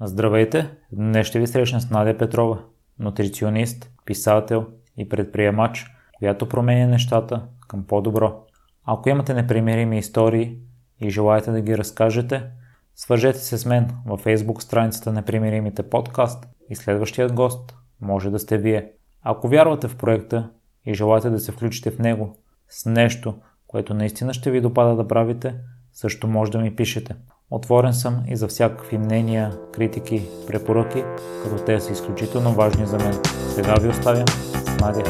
Здравейте! Днес ще ви срещна с Надя Петрова, нутриционист, писател и предприемач, която променя нещата към по-добро. Ако имате непримирими истории и желаете да ги разкажете, свържете се с мен във Facebook страницата Непримиримите подкаст и следващият гост може да сте вие. Ако вярвате в проекта и желаете да се включите в него с нещо, което наистина ще ви допада да правите, също може да ми пишете. Отворен съм и за всякакви мнения, критики, препоръки, като те са изключително важни за мен. Сега ви оставям с Надя.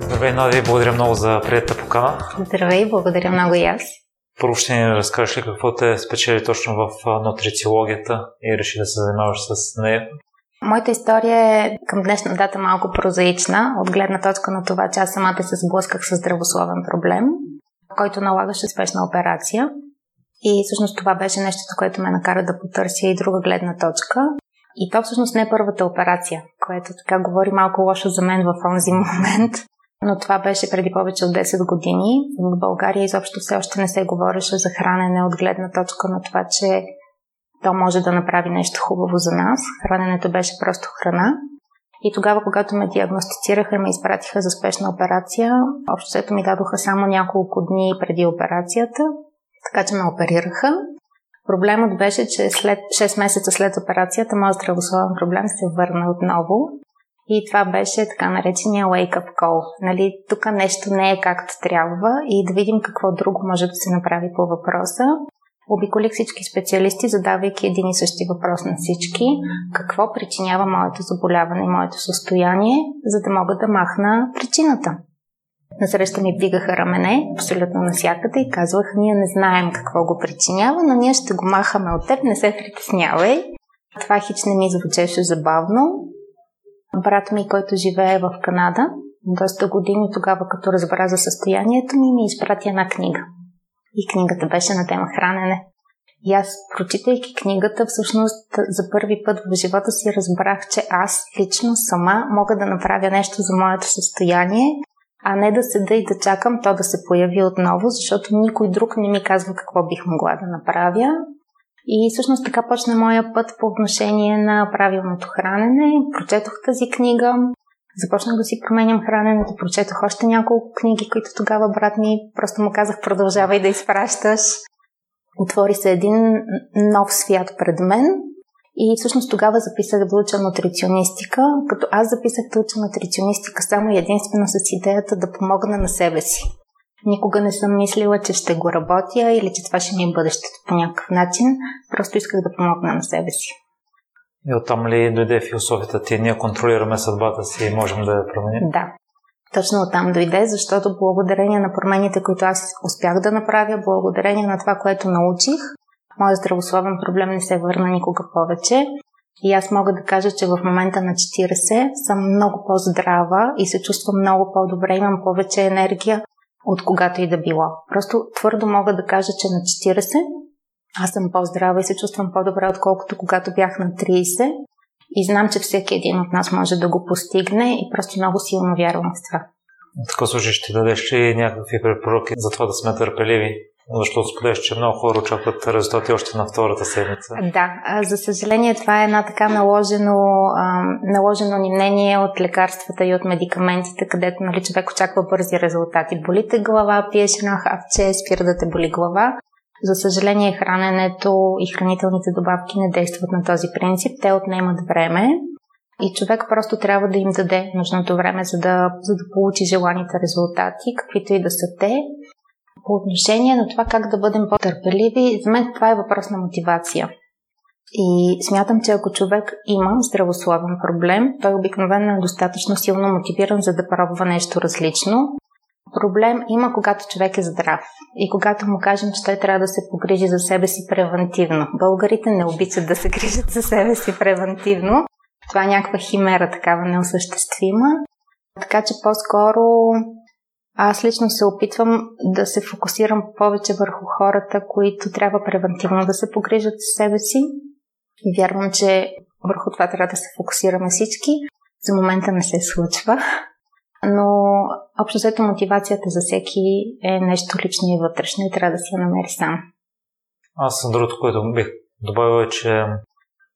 Здравей, Надя, благодаря много за приятата покана. Здравей, благодаря много и аз. Първо ще ни разкажеш ли какво те спечели точно в нутрициологията и реши да се занимаваш с нея? Моята история е към днешна дата малко прозаична, от гледна точка на това, че аз самата се сблъсках с здравословен проблем който налагаше спешна операция. И всъщност това беше нещото, което ме накара да потърся и друга гледна точка. И то всъщност не е първата операция, което така говори малко лошо за мен в онзи момент. Но това беше преди повече от 10 години. В България изобщо все още не се говореше за хранене от гледна точка на това, че то може да направи нещо хубаво за нас. Храненето беше просто храна. И тогава, когато ме диагностицираха и ме изпратиха за спешна операция, общо ми дадоха само няколко дни преди операцията, така че ме оперираха. Проблемът беше, че след 6 месеца след операцията, моят здравословен проблем се върна отново. И това беше така наречения wake-up call. Нали, тук нещо не е както трябва и да видим какво друго може да се направи по въпроса. Обиколих всички специалисти, задавайки един и същи въпрос на всички. Какво причинява моето заболяване и моето състояние, за да мога да махна причината? Насреща ми вдигаха рамене, абсолютно насякъде и казваха, ние не знаем какво го причинява, но ние ще го махаме от теб, не се притеснявай. Това хич не ми звучеше забавно. Брат ми, който живее в Канада, доста години тогава, като разбра за състоянието ми, ми изпрати една книга – и книгата беше на тема хранене. И аз, прочитайки книгата, всъщност за първи път в живота си разбрах, че аз лично сама мога да направя нещо за моето състояние, а не да седа и да чакам то да се появи отново, защото никой друг не ми казва какво бих могла да направя. И всъщност така почна моя път по отношение на правилното хранене. Прочетох тази книга, Започнах да си променям храненето, прочетох още няколко книги, които тогава брат ми просто му казах продължавай да изпращаш. Отвори се един нов свят пред мен и всъщност тогава записах да уча нутриционистика, като аз записах да уча нутриционистика само единствено с идеята да помогна на себе си. Никога не съм мислила, че ще го работя или че това ще ми е бъдещето по някакъв начин. Просто исках да помогна на себе си. И оттам ли дойде философията ти? Ние контролираме съдбата си и можем да я променим? Да. Точно оттам дойде, защото благодарение на промените, които аз успях да направя, благодарение на това, което научих, моят здравословен проблем не се върна никога повече. И аз мога да кажа, че в момента на 40 съм много по-здрава и се чувствам много по-добре, имам повече енергия от когато и да било. Просто твърдо мога да кажа, че на 40 аз съм по-здрава и се чувствам по-добре, отколкото когато бях на 30. И знам, че всеки един от нас може да го постигне и просто много силно вярвам в това. В такъв случай ще дадеш ли някакви препоръки за това да сме търпеливи? Защото споделяш, че много хора очакват резултати още на втората седмица. Да, за съжаление това е една така наложено, наложено ни мнение от лекарствата и от медикаментите, където нали, човек очаква бързи резултати. Болите глава, пиеш едно хапче, спира да те боли глава. За съжаление, храненето и хранителните добавки не действат на този принцип. Те отнемат време и човек просто трябва да им даде нужното време, за да, за да получи желаните резултати, каквито и да са те. По отношение на това как да бъдем по-търпеливи, за мен това е въпрос на мотивация. И смятам, че ако човек има здравословен проблем, той обикновено е достатъчно силно мотивиран, за да пробва нещо различно. Проблем има, когато човек е здрав и когато му кажем, че той трябва да се погрижи за себе си превентивно. Българите не обичат да се грижат за себе си превентивно. Това е някаква химера, такава неосъществима. Така че по-скоро аз лично се опитвам да се фокусирам повече върху хората, които трябва превентивно да се погрижат за себе си. И вярвам, че върху това трябва да се фокусираме всички. За момента не се случва но общо взето мотивацията за всеки е нещо лично и вътрешно и трябва да си я намери сам. Аз другото, което бих добавил е, че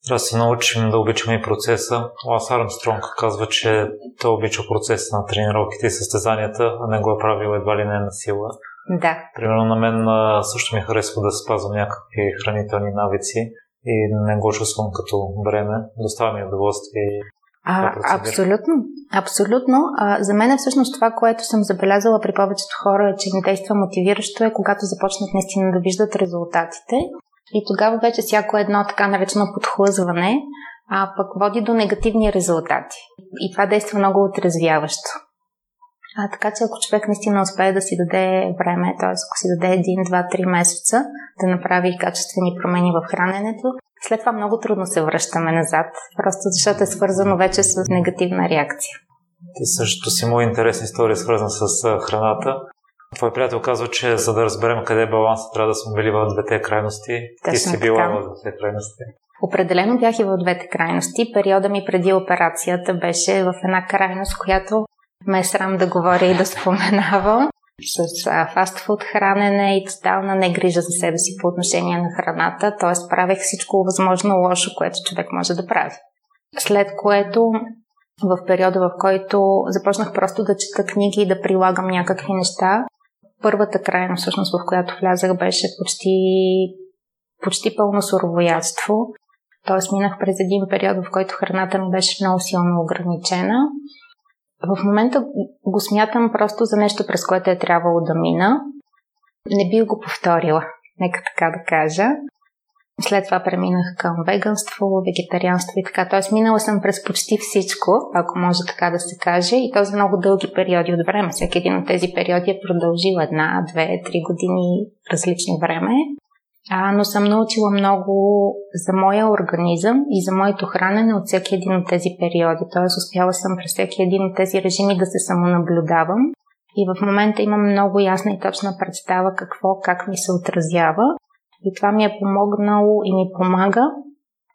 трябва да се научим да обичаме и процеса. Лас Армстронг казва, че той обича процеса на тренировките и състезанията, а не го е правил едва ли не на сила. Да. Примерно на мен също ми харесва да спазвам някакви хранителни навици и не го чувствам като бреме. Доставя ми удоволствие а, абсолютно. Абсолютно. А, за мен е всъщност това, което съм забелязала при повечето хора, е, че не действа мотивиращо е, когато започнат наистина да виждат резултатите. И тогава вече всяко едно така наречено подхлъзване а пък води до негативни резултати. И това действа много отрезвяващо. А, така че ако човек наистина успее да си даде време, т.е. ако си даде един, два, три месеца да направи качествени промени в храненето, след това много трудно се връщаме назад, просто защото е свързано вече с негативна реакция. Ти също си моя интересна история, свързана с храната. Твой приятел казва, че за да разберем къде е балансът, трябва да сме били в двете крайности. Точно Ти си била в двете крайности. Определено бях и в двете крайности. Периода ми преди операцията беше в една крайност, която ме е срам да говоря и да споменавам с фастфуд хранене и тотална негрижа за себе си по отношение на храната, т.е. правех всичко възможно лошо, което човек може да прави. След което в периода, в който започнах просто да чета книги и да прилагам някакви неща, първата крайна всъщност, в която влязах, беше почти, почти пълно суровоядство. Тоест минах през един период, в който храната ми беше много силно ограничена в момента го смятам просто за нещо, през което е трябвало да мина. Не бих го повторила, нека така да кажа. След това преминах към веганство, вегетарианство и така. Тоест минала съм през почти всичко, ако може така да се каже, и то за много дълги периоди от време. Всеки един от тези периоди е продължил една, две, три години различни време а, но съм научила много за моя организъм и за моето хранене от всеки един от тези периоди. Тоест, успяла съм през всеки един от тези режими да се самонаблюдавам и в момента имам много ясна и точна представа какво, как ми се отразява. И това ми е помогнало и ми помага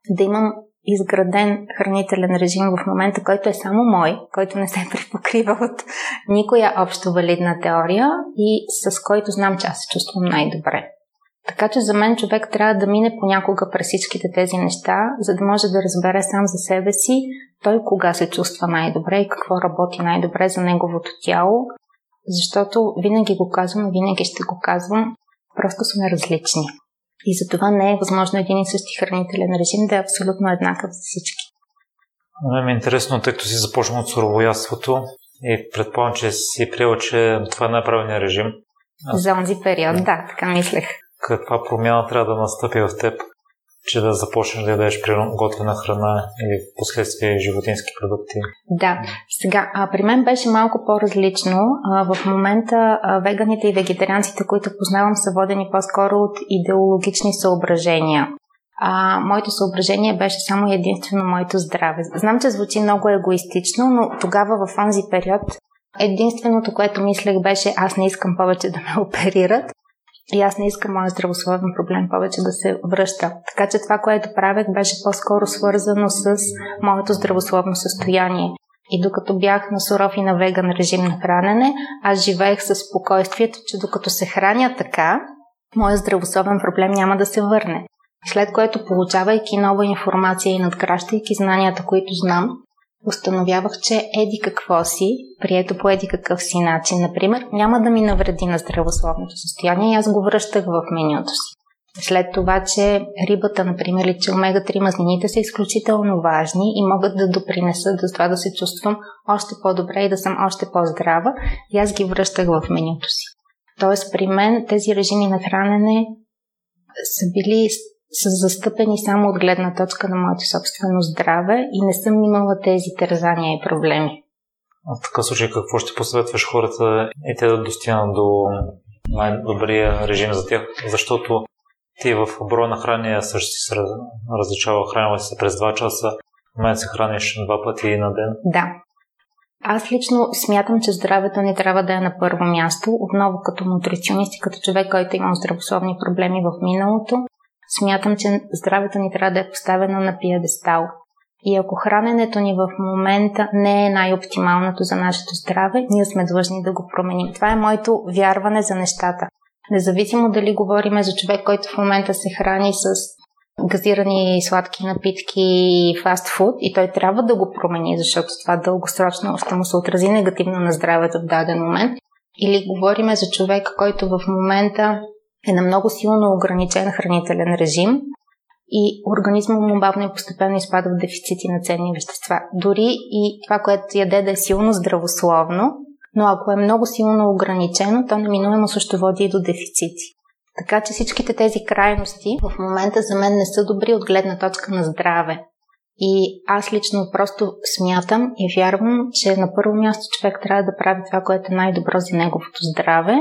да имам изграден хранителен режим в момента, който е само мой, който не се припокрива от никоя общо валидна теория и с който знам, че аз се чувствам най-добре. Така че за мен човек трябва да мине понякога през всичките тези неща, за да може да разбере сам за себе си той кога се чувства най-добре и какво работи най-добре за неговото тяло, защото винаги го казвам, винаги ще го казвам, просто сме различни. И затова не е възможно един и същи хранителен режим да е абсолютно еднакъв за всички. Мен ми е интересно, тъй като си започнал от суровоядството и предполагам, че си приел, че това е най-правилният режим. За онзи период, да, така мислех каква промяна трябва да настъпи в теб, че да започнеш да ядеш примерно готвена храна или в последствие животински продукти? Да, сега, а, при мен беше малко по-различно. А, в момента а, веганите и вегетарианците, които познавам, са водени по-скоро от идеологични съображения. А, моето съображение беше само единствено моето здраве. Знам, че звучи много егоистично, но тогава в онзи период единственото, което мислех беше аз не искам повече да ме оперират и аз не искам моят здравословен проблем повече да се връща. Така че това, което правех, беше по-скоро свързано с моето здравословно състояние. И докато бях на суров и на веган режим на хранене, аз живеех с спокойствието, че докато се храня така, моят здравословен проблем няма да се върне. След което, получавайки нова информация и надграждайки знанията, които знам, установявах, че еди какво си, прието по еди какъв си начин, например, няма да ми навреди на здравословното състояние и аз го връщах в менюто си. След това, че рибата, например, или че омега-3 мазнините са изключително важни и могат да допринесат за това да се чувствам още по-добре и да съм още по-здрава, и аз ги връщах в менюто си. Тоест, при мен тези режими на хранене са били са застъпени само от гледна точка на моето собствено здраве и не съм имала тези тързания и проблеми. В такъв случай какво ще посъветваш хората и те да достигнат до най-добрия режим за тях? Защото ти в броя на хранения също си се различава. Хранила се през 2 часа, в момента се храниш два пъти на ден. Да. Аз лично смятам, че здравето ни трябва да е на първо място, отново като нутриционист и като човек, който има здравословни проблеми в миналото. Смятам, че здравето ни трябва да е поставено на пиедестал. И ако храненето ни в момента не е най-оптималното за нашето здраве, ние сме длъжни да го променим. Това е моето вярване за нещата. Независимо дали говориме за човек, който в момента се храни с газирани сладки напитки и фастфуд и той трябва да го промени, защото това дългосрочно ще му се отрази негативно на здравето в даден момент. Или говориме за човек, който в момента е на много силно ограничен хранителен режим и организма му бавно и постепенно изпада в дефицити на ценни вещества. Дори и това, което яде да е силно здравословно, но ако е много силно ограничено, то неминуемо също води и до дефицити. Така че всичките тези крайности в момента за мен не са добри от гледна точка на здраве. И аз лично просто смятам и вярвам, че на първо място човек трябва да прави това, което е най-добро за неговото здраве,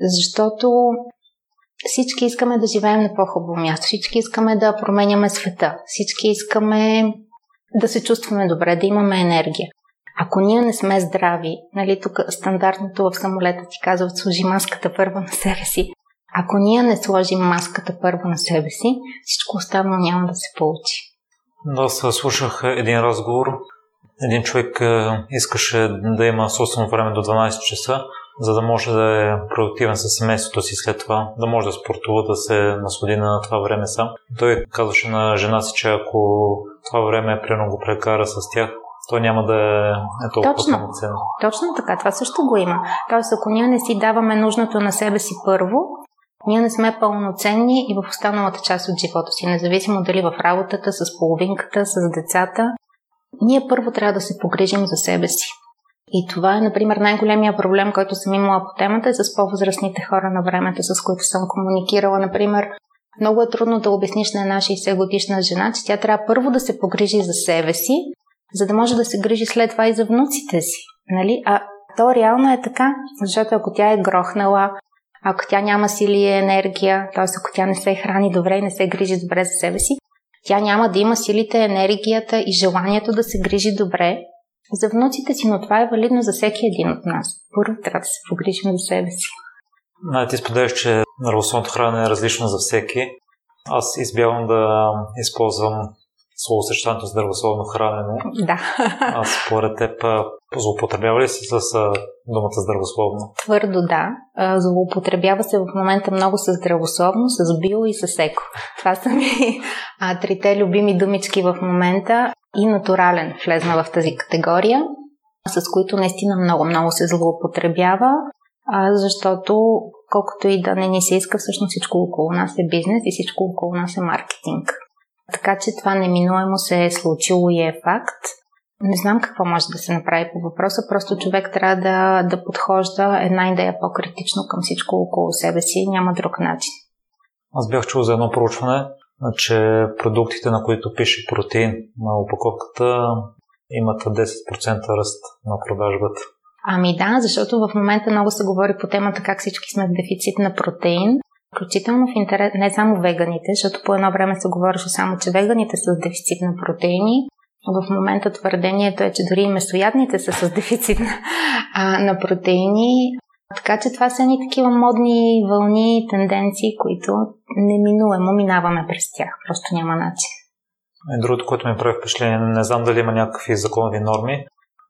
защото всички искаме да живеем на по-хубаво място, всички искаме да променяме света, всички искаме да се чувстваме добре, да имаме енергия. Ако ние не сме здрави, нали, тук стандартното в самолета ти казват, служи маската първо на себе си. Ако ние не сложим маската първо на себе си, всичко останало няма да се получи. Да, слушах един разговор. Един човек искаше да има собствено време до 12 часа, за да може да е продуктивен със семейството си след това, да може да спортува, да се наслади на това време сам. Той казваше на жена си, че ако това време прено го прекара с тях, то няма да е, е толкова точно, пълноценно. Точно така, това също го има. Тоест, ако ние не си даваме нужното на себе си първо, ние не сме пълноценни и в останалата част от живота си, независимо дали в работата, с половинката, с децата. Ние първо трябва да се погрижим за себе си. И това е, например, най-големия проблем, който съм имала по темата е с по-възрастните хора на времето, с които съм комуникирала. Например, много е трудно да обясниш на една 60 годишна жена, че тя трябва първо да се погрижи за себе си, за да може да се грижи след това и за внуците си. Нали? А то реално е така, защото ако тя е грохнала, ако тя няма сили и енергия, т.е. ако тя не се храни добре и не се грижи добре за себе си, тя няма да има силите, енергията и желанието да се грижи добре за внуците си, но това е валидно за всеки един от нас. Първо трябва да се погрижим за себе си. Не, ти споделяш, че здравословното хранене е различно за всеки. Аз избягвам да използвам словосъчетанието здравословно хранене. Да. А според теб злоупотребява ли се с думата здравословно? Твърдо да. Злоупотребява се в момента много с здравословно, с био и с еко. Това са ми а, трите любими думички в момента и натурален влезна в тази категория, с които наистина много-много се злоупотребява, а, защото колкото и да не ни се иска, всъщност всичко около нас е бизнес и всичко около нас е маркетинг. Така че това неминуемо се е случило и е факт. Не знам какво може да се направи по въпроса, просто човек трябва да, да подхожда една идея по-критично към всичко около себе си, няма друг начин. Аз бях чул за едно проучване, че продуктите, на които пише протеин на опаковката, имат 10% ръст на продажбата. Ами да, защото в момента много се говори по темата как всички сме в дефицит на протеин. Включително в интерес, не само веганите, защото по едно време се говореше само, че веганите са с дефицит на протеини. В момента твърдението е, че дори и месоядните са с дефицит на, на протеини. Така че това са ни такива модни вълни, тенденции, които неминуемо минаваме през тях. Просто няма начин. И другото, което ми прави впечатление, не знам дали има някакви законови норми.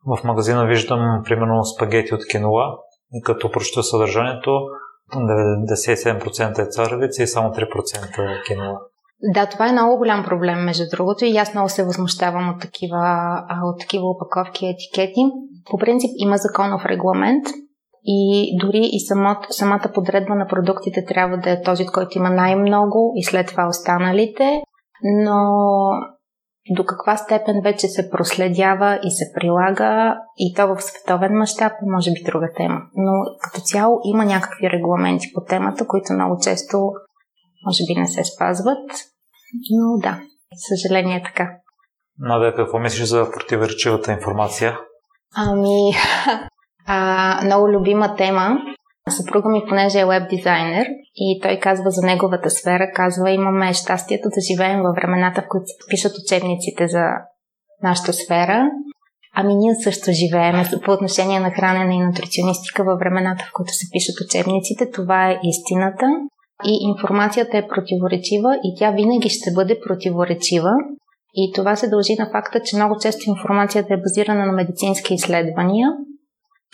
В магазина виждам, примерно, спагети от кинола и като прочета съдържанието, 97% е царевица и само 3% е кинола. Да, това е много голям проблем, между другото, и аз много се възмущавам от такива, от такива опаковки и етикети. По принцип има законов регламент и дори и самот, самата подредба на продуктите трябва да е този, който има най-много и след това останалите, но до каква степен вече се проследява и се прилага и то в световен мащаб, може би друга тема. Но като цяло има някакви регламенти по темата, които много често може би не се спазват. Но да, съжаление е така. Надя, какво мислиш за противоречивата информация? Ами, а, много любима тема. Съпруга ми, понеже е веб дизайнер и той казва за неговата сфера, казва имаме щастието да живеем във времената, в които се пишат учебниците за нашата сфера. Ами ние също живеем по отношение на хранене и нутриционистика във времената, в които се пишат учебниците. Това е истината. И информацията е противоречива и тя винаги ще бъде противоречива. И това се дължи на факта, че много често информацията е базирана на медицински изследвания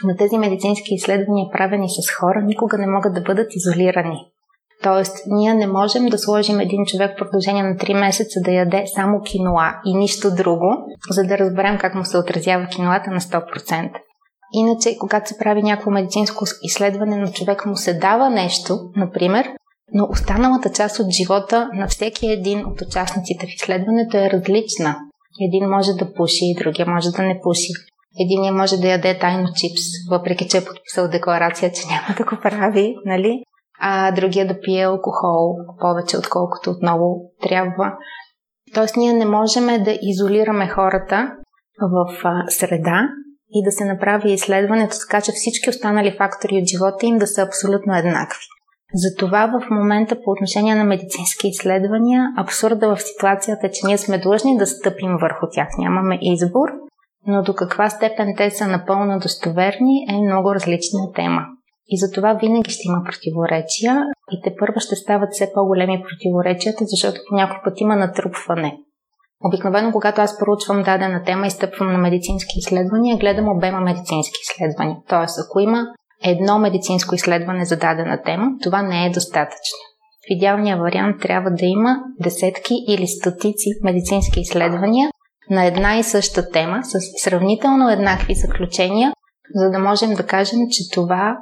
Но тези медицински изследвания, правени с хора, никога не могат да бъдат изолирани. Тоест, ние не можем да сложим един човек в продължение на 3 месеца да яде само киноа и нищо друго, за да разберем как му се отразява киноата на 100%. Иначе, когато се прави някакво медицинско изследване на човек му се дава нещо, например, но останалата част от живота на всеки един от участниците в изследването е различна. Един може да пуши, другия може да не пуши. Единия може да яде тайно чипс, въпреки че е подписал декларация, че няма да го прави, нали? А другия да пие алкохол повече, отколкото отново трябва. Тоест, ние не можем да изолираме хората в среда и да се направи изследването така, че всички останали фактори от живота им да са абсолютно еднакви. Затова в момента по отношение на медицински изследвания, абсурда в ситуацията е, че ние сме длъжни да стъпим върху тях. Нямаме избор, но до каква степен те са напълно достоверни е много различна тема. И за това винаги ще има противоречия и те първо ще стават все по-големи противоречията, защото по някой път има натрупване. Обикновено, когато аз проучвам дадена тема и стъпвам на медицински изследвания, гледам обема медицински изследвания. Тоест, ако има едно медицинско изследване за дадена тема, това не е достатъчно. В идеалния вариант трябва да има десетки или стотици медицински изследвания на една и съща тема с сравнително еднакви заключения, за да можем да кажем, че това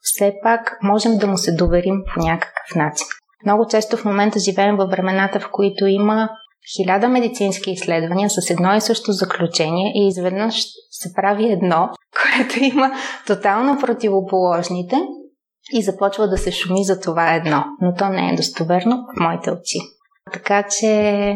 все пак можем да му се доверим по някакъв начин. Много често в момента живеем във времената, в които има хиляда медицински изследвания с едно и също заключение и изведнъж се прави едно, което има тотално противоположните и започва да се шуми за това едно, но то не е достоверно в моите очи. Така че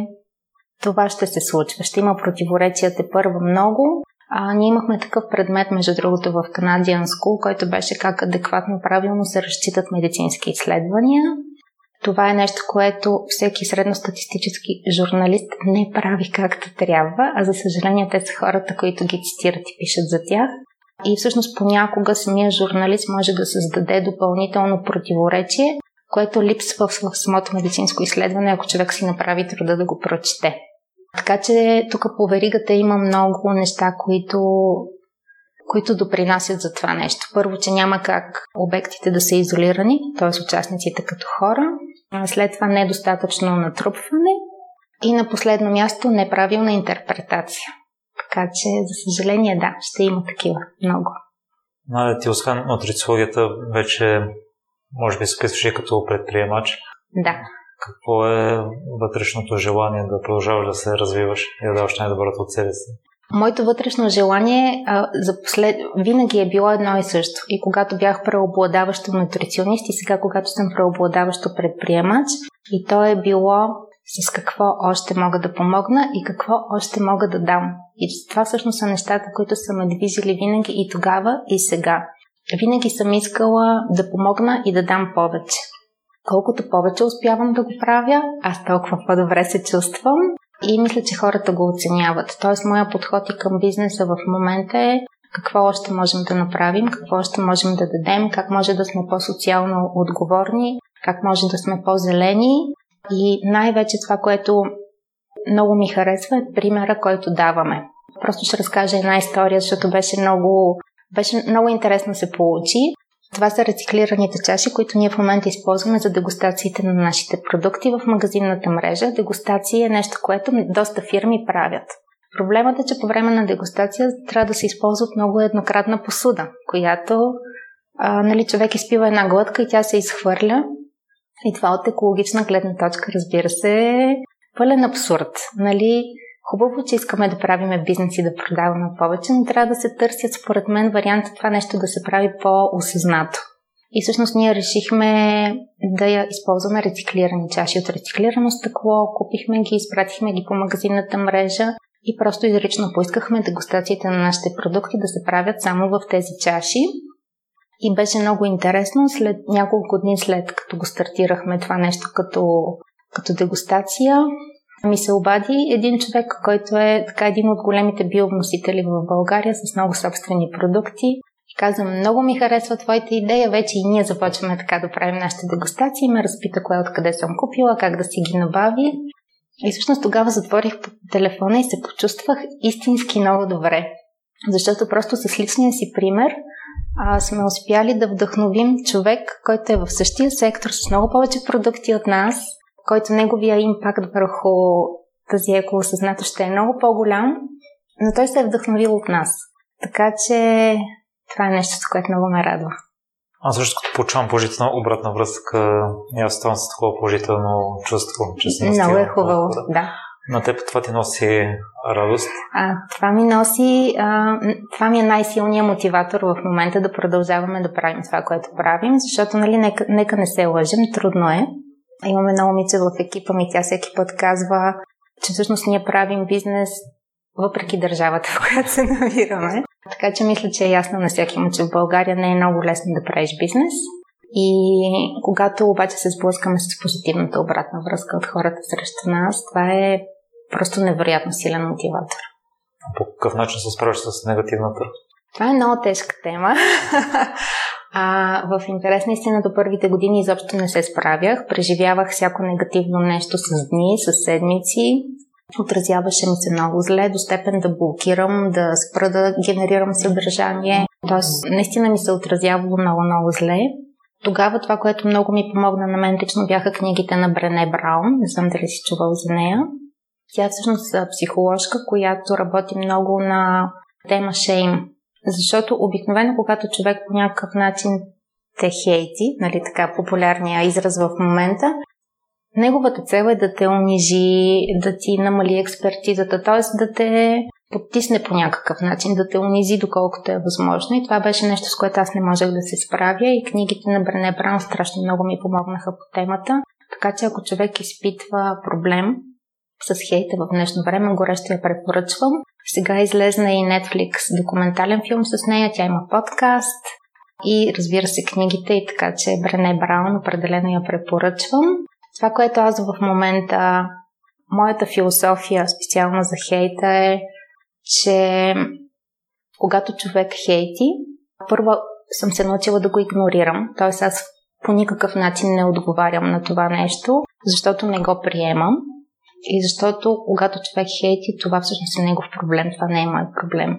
това ще се случва. Ще има противоречията първо много. А, ние имахме такъв предмет, между другото, в Canadian School, който беше как адекватно правилно се разчитат медицински изследвания. Това е нещо, което всеки средностатистически журналист не прави както трябва, а за съжаление те са хората, които ги цитират и пишат за тях. И всъщност понякога самия журналист може да създаде допълнително противоречие, което липсва в самото медицинско изследване, ако човек си направи труда да го прочете. Така че тук по веригата има много неща, които, които допринасят за това нещо. Първо, че няма как обектите да са изолирани, т.е. участниците като хора. След това недостатъчно натрупване. И на последно място неправилна интерпретация. Така че, за съжаление, да, ще има такива много. Нали, ти освен нутрициологията, вече може би се описваш и като предприемач. Да. Какво е вътрешното желание да продължаваш да се развиваш и да даваш най-доброто от себе си? Моето вътрешно желание а, за послед... винаги е било едно и също. И когато бях преобладаващо нутриционист и сега когато съм преобладаващо предприемач, и то е било с какво още мога да помогна и какво още мога да дам. И това всъщност са нещата, които са ме движили винаги и тогава, и сега. Винаги съм искала да помогна и да дам повече. Колкото повече успявам да го правя, аз толкова по-добре се чувствам и мисля, че хората го оценяват. Тоест, моя подход и към бизнеса в момента е какво още можем да направим, какво още можем да дадем, как може да сме по-социално отговорни, как може да сме по-зелени и най-вече това, което много ми харесва е примера, който даваме. Просто ще разкажа една история, защото беше много, беше много интересно се получи. Това са рециклираните чаши, които ние в момента използваме за дегустациите на нашите продукти в магазинната мрежа. Дегустация е нещо, което доста фирми правят. Проблемът е, че по време на дегустация трябва да се използва много еднократна посуда, която а, нали, човек изпива една глътка и тя се изхвърля. И това от екологична гледна точка, разбира се, е пълен абсурд. Нали? Хубаво, че искаме да правиме бизнес и да продаваме повече, но трябва да се търсят, според мен, варианта това нещо да се прави по-осъзнато. И всъщност ние решихме да я използваме рециклирани чаши от рециклирано стъкло, купихме ги, изпратихме ги по магазинната мрежа и просто изрично поискахме дегустациите на нашите продукти да се правят само в тези чаши. И беше много интересно, след няколко дни след като го стартирахме това нещо като, като дегустация, ми се обади един човек, който е така един от големите биовносители в България с много собствени продукти. И каза, много ми харесва твоята идея, вече и ние започваме така да правим нашите дегустации. Ме разпита кое откъде съм купила, как да си ги набави. И всъщност тогава затворих телефона и се почувствах истински много добре. Защото просто с личния си пример а, сме успяли да вдъхновим човек, който е в същия сектор с много повече продукти от нас, който неговия импакт върху тази екоосъзнато ще е много по-голям, но той се е вдъхновил от нас. Така че това е нещо, с което много ме радва. Аз също като получавам положителна обратна връзка, и аз ставам с такова положително чувство, че съм Много е хубаво, да. На теб това ти носи радост? А, това ми носи, а, това ми е най-силният мотиватор в момента да продължаваме да правим това, което правим, защото, нали, нека, нека не се лъжем, трудно е. Имаме едно момиче в екипа ми, тя всеки път казва, че всъщност ние правим бизнес въпреки държавата, в която се намираме. Така че мисля, че е ясно на всеки му, че в България не е много лесно да правиш бизнес. И когато обаче се сблъскаме с позитивната обратна връзка от хората срещу нас, това е просто невероятно силен мотиватор. По какъв начин се справиш с негативната? Това е много тежка тема. А в интерес на истината първите години изобщо не се справях. Преживявах всяко негативно нещо с дни, с седмици. Отразяваше ми се много зле, до степен да блокирам, да спра да генерирам съдържание. Тоест, наистина ми се отразявало много-много зле. Тогава това, което много ми помогна на мен лично, бяха книгите на Брене Браун. Не знам дали си чувал за нея. Тя е всъщност психоложка, която работи много на тема шейм. Защото обикновено, когато човек по някакъв начин те хейти, нали така популярния израз в момента, неговата цел е да те унижи, да ти намали експертизата, т.е. да те потисне по някакъв начин, да те унизи доколкото е възможно. И това беше нещо, с което аз не можех да се справя и книгите на Брене Браун страшно много ми помогнаха по темата. Така че ако човек изпитва проблем с хейта в днешно време, горещо я препоръчвам. Сега излезна и Netflix документален филм с нея, тя има подкаст и разбира се книгите и така, че Брене Браун определено я препоръчвам. Това, което аз в момента, моята философия специално за хейта е, че когато човек хейти, първо съм се научила да го игнорирам, т.е. аз по никакъв начин не отговарям на това нещо, защото не го приемам. И защото когато човек хейти, това всъщност е негов проблем, това не е мой проблем.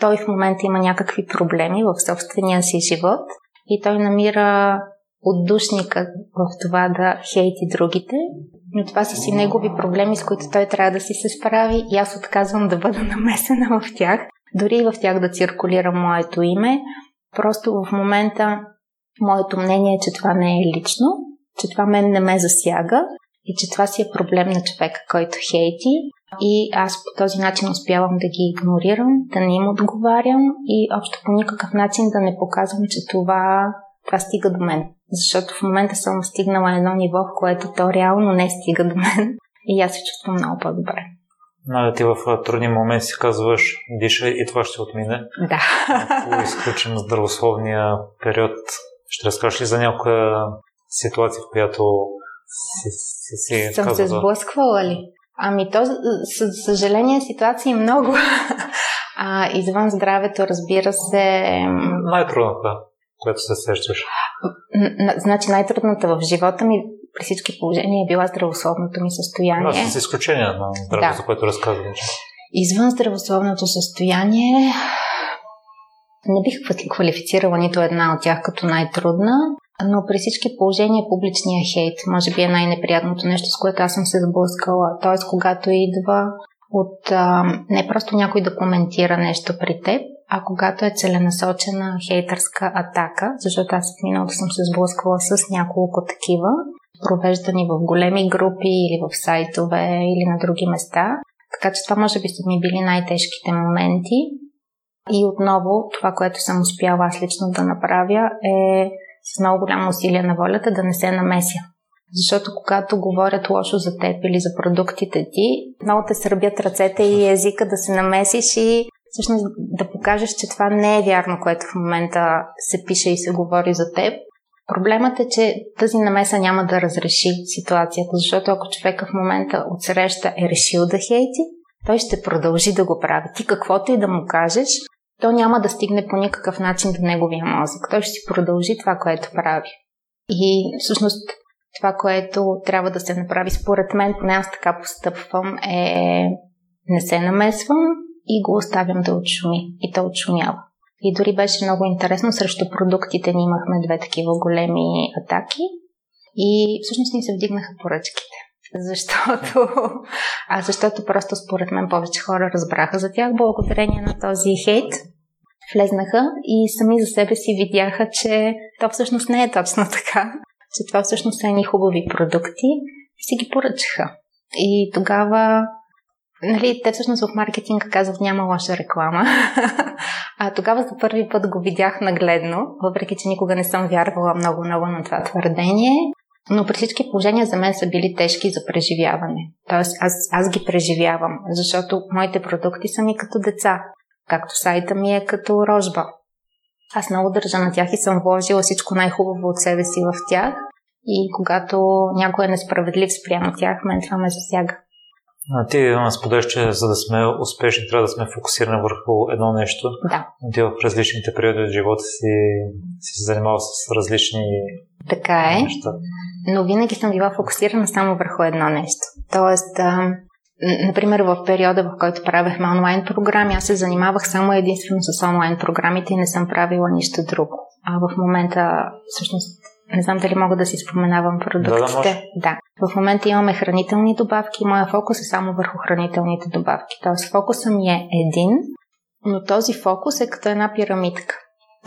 Той в момента има някакви проблеми в собствения си живот и той намира отдушника в това да хейти другите, но това са си негови проблеми, с които той трябва да си се справи и аз отказвам да бъда намесена в тях, дори и в тях да циркулира моето име. Просто в момента моето мнение е, че това не е лично, че това мен не ме засяга и че това си е проблем на човека, който хейти. И аз по този начин успявам да ги игнорирам, да не им отговарям и общо по никакъв начин да не показвам, че това, това стига до мен. Защото в момента съм стигнала едно ниво, в което то реално не стига до мен и аз се чувствам много по-добре. Нали, ти в трудни моменти си казваш, диша и това ще отмине. Да. Ако изключим здравословния период, ще разкажеш ли за някоя ситуация, в която си, си, си Съм се сблъсквала ли? Ами то, със съжаление, ситуации много. а, извън здравето, разбира се... Най-трудната, която се сещаш. Значи най-трудната в живота ми при всички положения е била здравословното ми състояние. Да, с изключение на здравето, да. за което разказвам. Извън здравословното състояние не бих квалифицирала нито една от тях като най-трудна. Но при всички положения публичния хейт може би е най-неприятното нещо, с което аз съм се сблъскала. Тоест, когато идва от а, не просто някой да коментира нещо при теб, а когато е целенасочена хейтърска атака, защото аз в миналото съм се сблъсквала с няколко такива, провеждани в големи групи или в сайтове или на други места. Така че това може би са ми били най-тежките моменти. И отново, това, което съм успяла аз лично да направя е с много голямо усилие на волята да не се намеся. Защото когато говорят лошо за теб или за продуктите ти, много те сърбят ръцете и езика да се намесиш и всъщност да покажеш, че това не е вярно, което в момента се пише и се говори за теб. Проблемът е, че тази намеса няма да разреши ситуацията, защото ако човека в момента от среща е решил да хейти, той ще продължи да го прави. Ти каквото и да му кажеш, то няма да стигне по никакъв начин до неговия мозък. Той ще си продължи това, което прави. И всъщност това, което трябва да се направи според мен, поне аз така постъпвам, е не се намесвам и го оставям да отшуми. И то отшумява. И дори беше много интересно, срещу продуктите ни имахме две такива големи атаки и всъщност ни се вдигнаха поръчките. Защото, а защото просто според мен повече хора разбраха за тях благодарение на този хейт. Влезнаха и сами за себе си видяха, че то всъщност не е точно така, че това всъщност са едни хубави продукти и си ги поръчаха. И тогава Нали, те всъщност в маркетинга казват няма лоша реклама. а тогава за първи път го видях нагледно, въпреки че никога не съм вярвала много-много на това твърдение. Но при всички положения за мен са били тежки за преживяване. Тоест аз, аз ги преживявам, защото моите продукти са ми като деца, както сайта ми е като рожба. Аз много държа на тях и съм вложила всичко най-хубаво от себе си в тях. И когато някой е несправедлив спрямо тях, мен това ме засяга. А ти споделяш, че за да сме успешни, трябва да сме фокусирани върху едно нещо. Да. Ти в различните периоди от живота си си се занимавал с различни така е. неща. Но винаги съм била фокусирана само върху едно нещо. Тоест, а, например, в периода, в който правехме онлайн програми, аз се занимавах само единствено с онлайн програмите и не съм правила нищо друго. А в момента, всъщност, не знам дали мога да си споменавам продуктите. Да, да, да. В момента имаме хранителни добавки и моя фокус е само върху хранителните добавки. Тоест фокуса ми е един, но този фокус е като една пирамидка.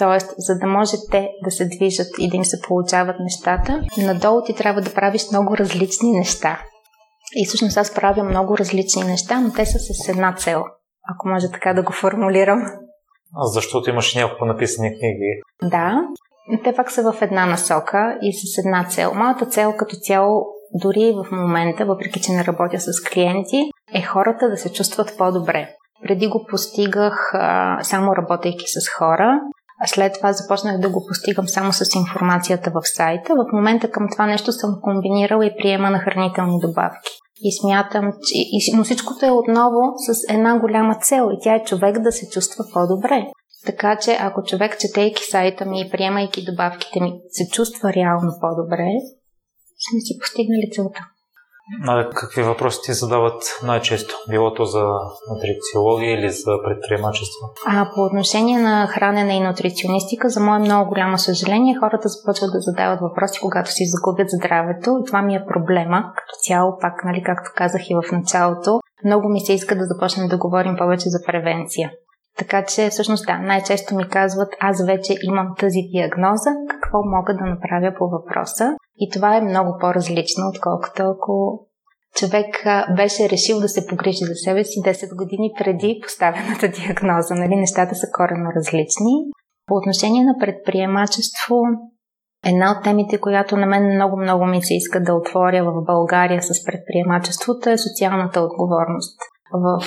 Тоест, за да може те да се движат и да им се получават нещата, надолу ти трябва да правиш много различни неща. И всъщност аз правя много различни неща, но те са с една цел, ако може така да го формулирам. Защото имаш няколко написани книги. Да, те пак са в една насока и с една цел. Моята цел като цяло, дори в момента, въпреки че не работя с клиенти, е хората да се чувстват по-добре. Преди го постигах а, само работейки с хора, а след това започнах да го постигам само с информацията в сайта. В момента към това нещо съм комбинирала и приема на хранителни добавки. И смятам, че но всичкото е отново с една голяма цел и тя е човек да се чувства по-добре. Така че ако човек, четейки сайта ми и приемайки добавките ми, се чувства реално по-добре, сме си постигнали целта. А какви въпроси ти задават най-често? Било то за нутрициология или за предприемачество? А по отношение на хранене и нутриционистика, за мое много голямо съжаление, хората започват да задават въпроси, когато си загубят здравето. И това ми е проблема. Като цяло, пак, нали, както казах и в началото, много ми се иска да започнем да говорим повече за превенция. Така че, всъщност, да, най-често ми казват, аз вече имам тази диагноза, какво мога да направя по въпроса? И това е много по-различно, отколкото ако човек беше решил да се погрижи за себе си 10 години преди поставената диагноза. Нали? Нещата са коренно различни. По отношение на предприемачество, една от темите, която на мен много-много ми се иска да отворя в България с предприемачеството е социалната отговорност. В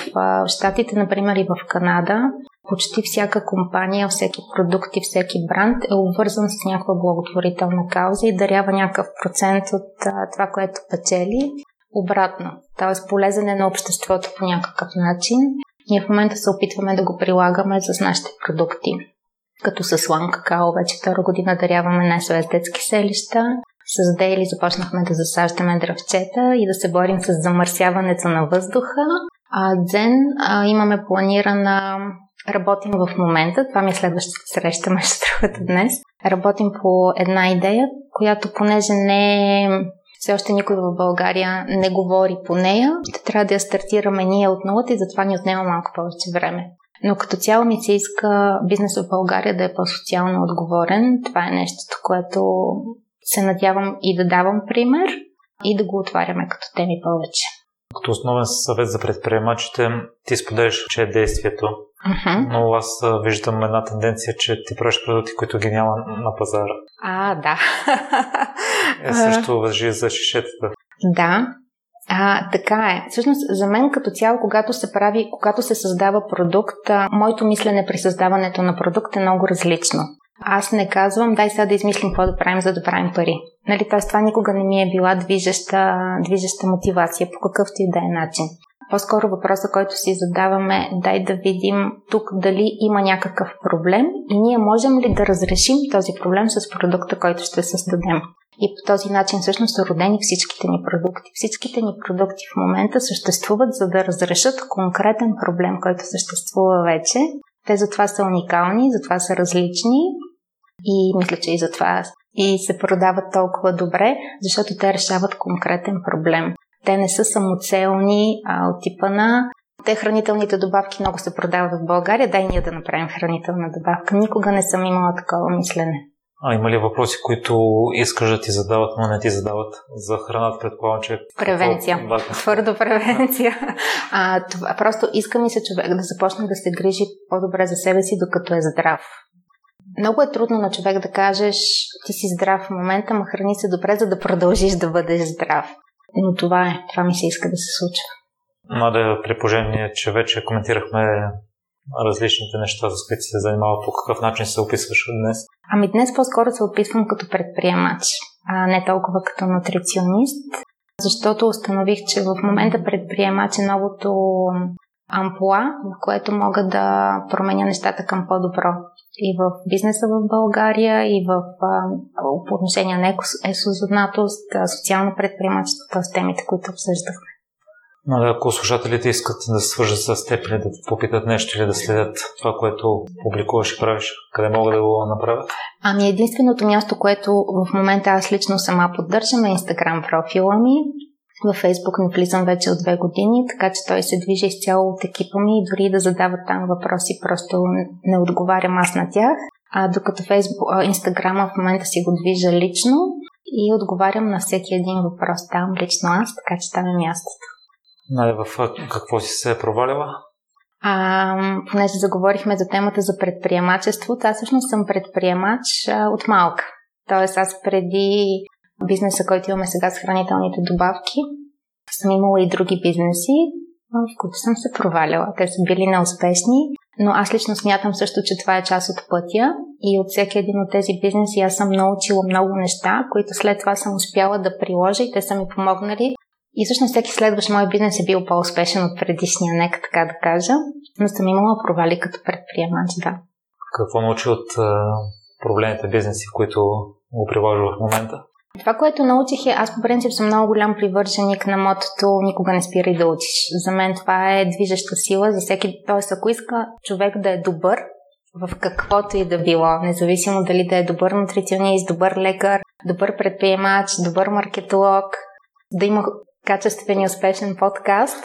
Штатите, например, и в Канада, почти всяка компания, всеки продукт и всеки бранд е обвързан с някаква благотворителна кауза и дарява някакъв процент от това, което печели обратно. Т.е. полезен е на обществото по някакъв начин. Ние в момента се опитваме да го прилагаме с нашите продукти. Като с Слан Какао вече втора година даряваме на СОС детски селища. С Дейли започнахме да засаждаме дръвчета и да се борим с замърсяването на въздуха. А Дзен а, имаме планирана Работим в момента, това ми е следващата среща, между другото днес. Работим по една идея, която понеже не е все още никой в България не говори по нея, ще трябва да я стартираме ние от нулата и затова ни отнема малко повече време. Но като цяло ми се иска бизнес в България да е по-социално отговорен. Това е нещото, което се надявам и да давам пример и да го отваряме като теми повече. Като основен съвет за предприемачите, ти споделяш, че е действието. Uh-huh. Но аз виждам една тенденция, че ти правиш продукти, които ги няма на пазара. А, да. е, също въжи за шишетата. Да, а, така е. Всъщност, за мен като цяло, когато се прави, когато се създава продукт, а, моето мислене при създаването на продукт е много различно. Аз не казвам, дай сега да измислим какво да правим, за да правим пари. Нали, т.е. това никога не ми е била движеща, движеща мотивация по какъвто и да е начин. По-скоро въпроса, който си задаваме дай да видим тук дали има някакъв проблем и ние можем ли да разрешим този проблем с продукта, който ще създадем. И по този начин всъщност са родени всичките ни продукти. Всичките ни продукти в момента съществуват за да разрешат конкретен проблем, който съществува вече. Те затова са уникални, затова са различни и мисля, че и затова и се продават толкова добре, защото те решават конкретен проблем. Те не са самоцелни а, от типа на те хранителните добавки много се продават в България, дай ние да направим хранителна добавка. Никога не съм имала такова мислене. А има ли въпроси, които искаш да ти задават, но не ти задават за храната, предполагам, че... Превенция. Да, Твърдо превенция. А, това, просто иска ми се човек да започне да се грижи по-добре за себе си, докато е здрав. Много е трудно на човек да кажеш, ти си здрав в момента, ма храни се добре, за да продължиш да бъдеш здрав. Но това е, това ми се иска да се случва. Мада при положение, че вече коментирахме различните неща, с които се занимава, по какъв начин се описваш днес? Ами днес по-скоро се опитвам като предприемач, а не толкова като нутриционист, защото установих, че в момента предприемач е новото ампула, в което мога да променя нещата към по-добро. И в бизнеса в България, и в по отношение на есозаднатост, социално предприемачество, т.е. темите, които обсъждахме. Но ако слушателите искат да се свържат с теб или да попитат нещо или да следят това, което публикуваш и правиш, къде могат да го направят? Ами единственото място, което в момента аз лично сама поддържам е Инстаграм профила ми. Във Фейсбук не влизам вече от две години, така че той се движи изцяло от екипа ми и дори да задават там въпроси, просто не отговарям аз на тях. А докато Фейсбук, Инстаграма в момента си го движа лично и отговарям на всеки един въпрос там, лично аз, така че там е мястото. Нали, в какво си се е провалила? А, понеже заговорихме за темата за предприемачество, аз всъщност съм предприемач а, от малка. Тоест аз преди бизнеса, който имаме сега с хранителните добавки, съм имала и други бизнеси, в които съм се проваляла. Те са били неуспешни, но аз лично смятам също, че това е част от пътя и от всеки един от тези бизнеси аз съм научила много неща, които след това съм успяла да приложа и те са ми помогнали и всъщност всеки следващ мой бизнес е бил по-успешен от предишния, нека така да кажа, но съм имала провали като предприемач, да. Какво научи от проблемите бизнеси, които го приложи в момента? Това, което научих е, аз по принцип съм много голям привърженик на мотото никога не спирай да учиш. За мен това е движеща сила за всеки, т.е. ако иска човек да е добър в каквото и да било, независимо дали да е добър нутриционист, добър лекар, добър предприемач, добър маркетолог, да има качествен и успешен подкаст,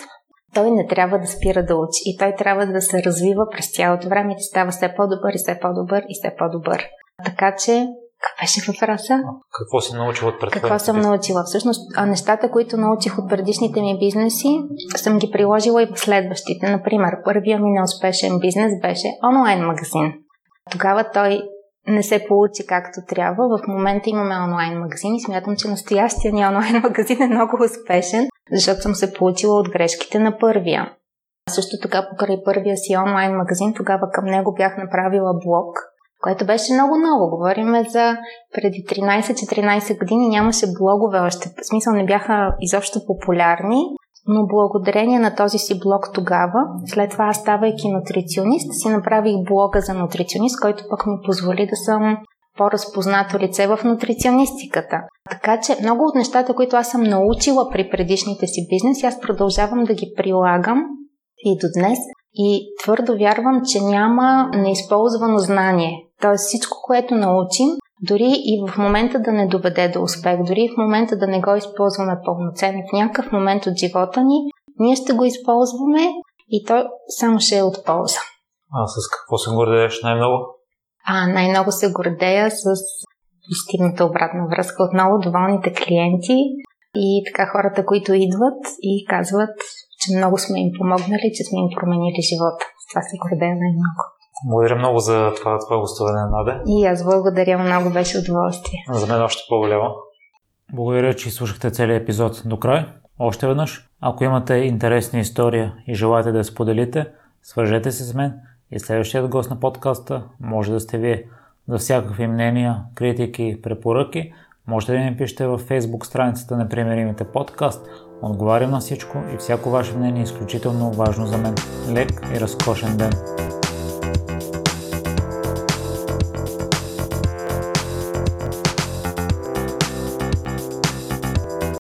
той не трябва да спира да учи и той трябва да се развива през цялото време и да става все по-добър и все по-добър и все по-добър. Така че, каква беше въпроса? Какво си научила от Какво съм научила? Всъщност, нещата, които научих от предишните ми бизнеси, съм ги приложила и в следващите. Например, първия ми неуспешен бизнес беше онлайн магазин. Тогава той не се получи както трябва. В момента имаме онлайн магазин и смятам, че настоящия ни онлайн магазин е много успешен, защото съм се получила от грешките на първия. Също така покрай първия си онлайн магазин, тогава към него бях направила блог, което беше много ново. Говориме за преди 13-14 години нямаше блогове още. В смисъл не бяха изобщо популярни но благодарение на този си блог тогава, след това ставайки нутриционист, си направих блога за нутриционист, който пък ми позволи да съм по-разпознато лице в нутриционистиката. Така че много от нещата, които аз съм научила при предишните си бизнеси, аз продължавам да ги прилагам и до днес. И твърдо вярвам, че няма неизползвано знание. Тоест всичко, което научим, дори и в момента да не доведе до успех, дори в момента да не го използваме пълноценно, в някакъв момент от живота ни, ние ще го използваме и то само ще е от полза. А с какво се гордееш най-много? А, най-много се гордея с постигната обратна връзка. Отново доволните клиенти и така хората, които идват и казват, че много сме им помогнали, че сме им променили живота. Това се гордея най-много. Благодаря много за това, това гостуване, Наде. И аз благодаря много, беше удоволствие. За мен още по-голямо. Благодаря, че слушахте целият епизод до край. Още веднъж, ако имате интересна история и желаете да я споделите, свържете се с мен и следващият гост на подкаста може да сте вие. За всякакви мнения, критики, препоръки, Можете да ми пишете във Facebook страницата на Примеримите подкаст. Отговарям на всичко и всяко ваше мнение е изключително важно за мен. Лек и разкошен ден!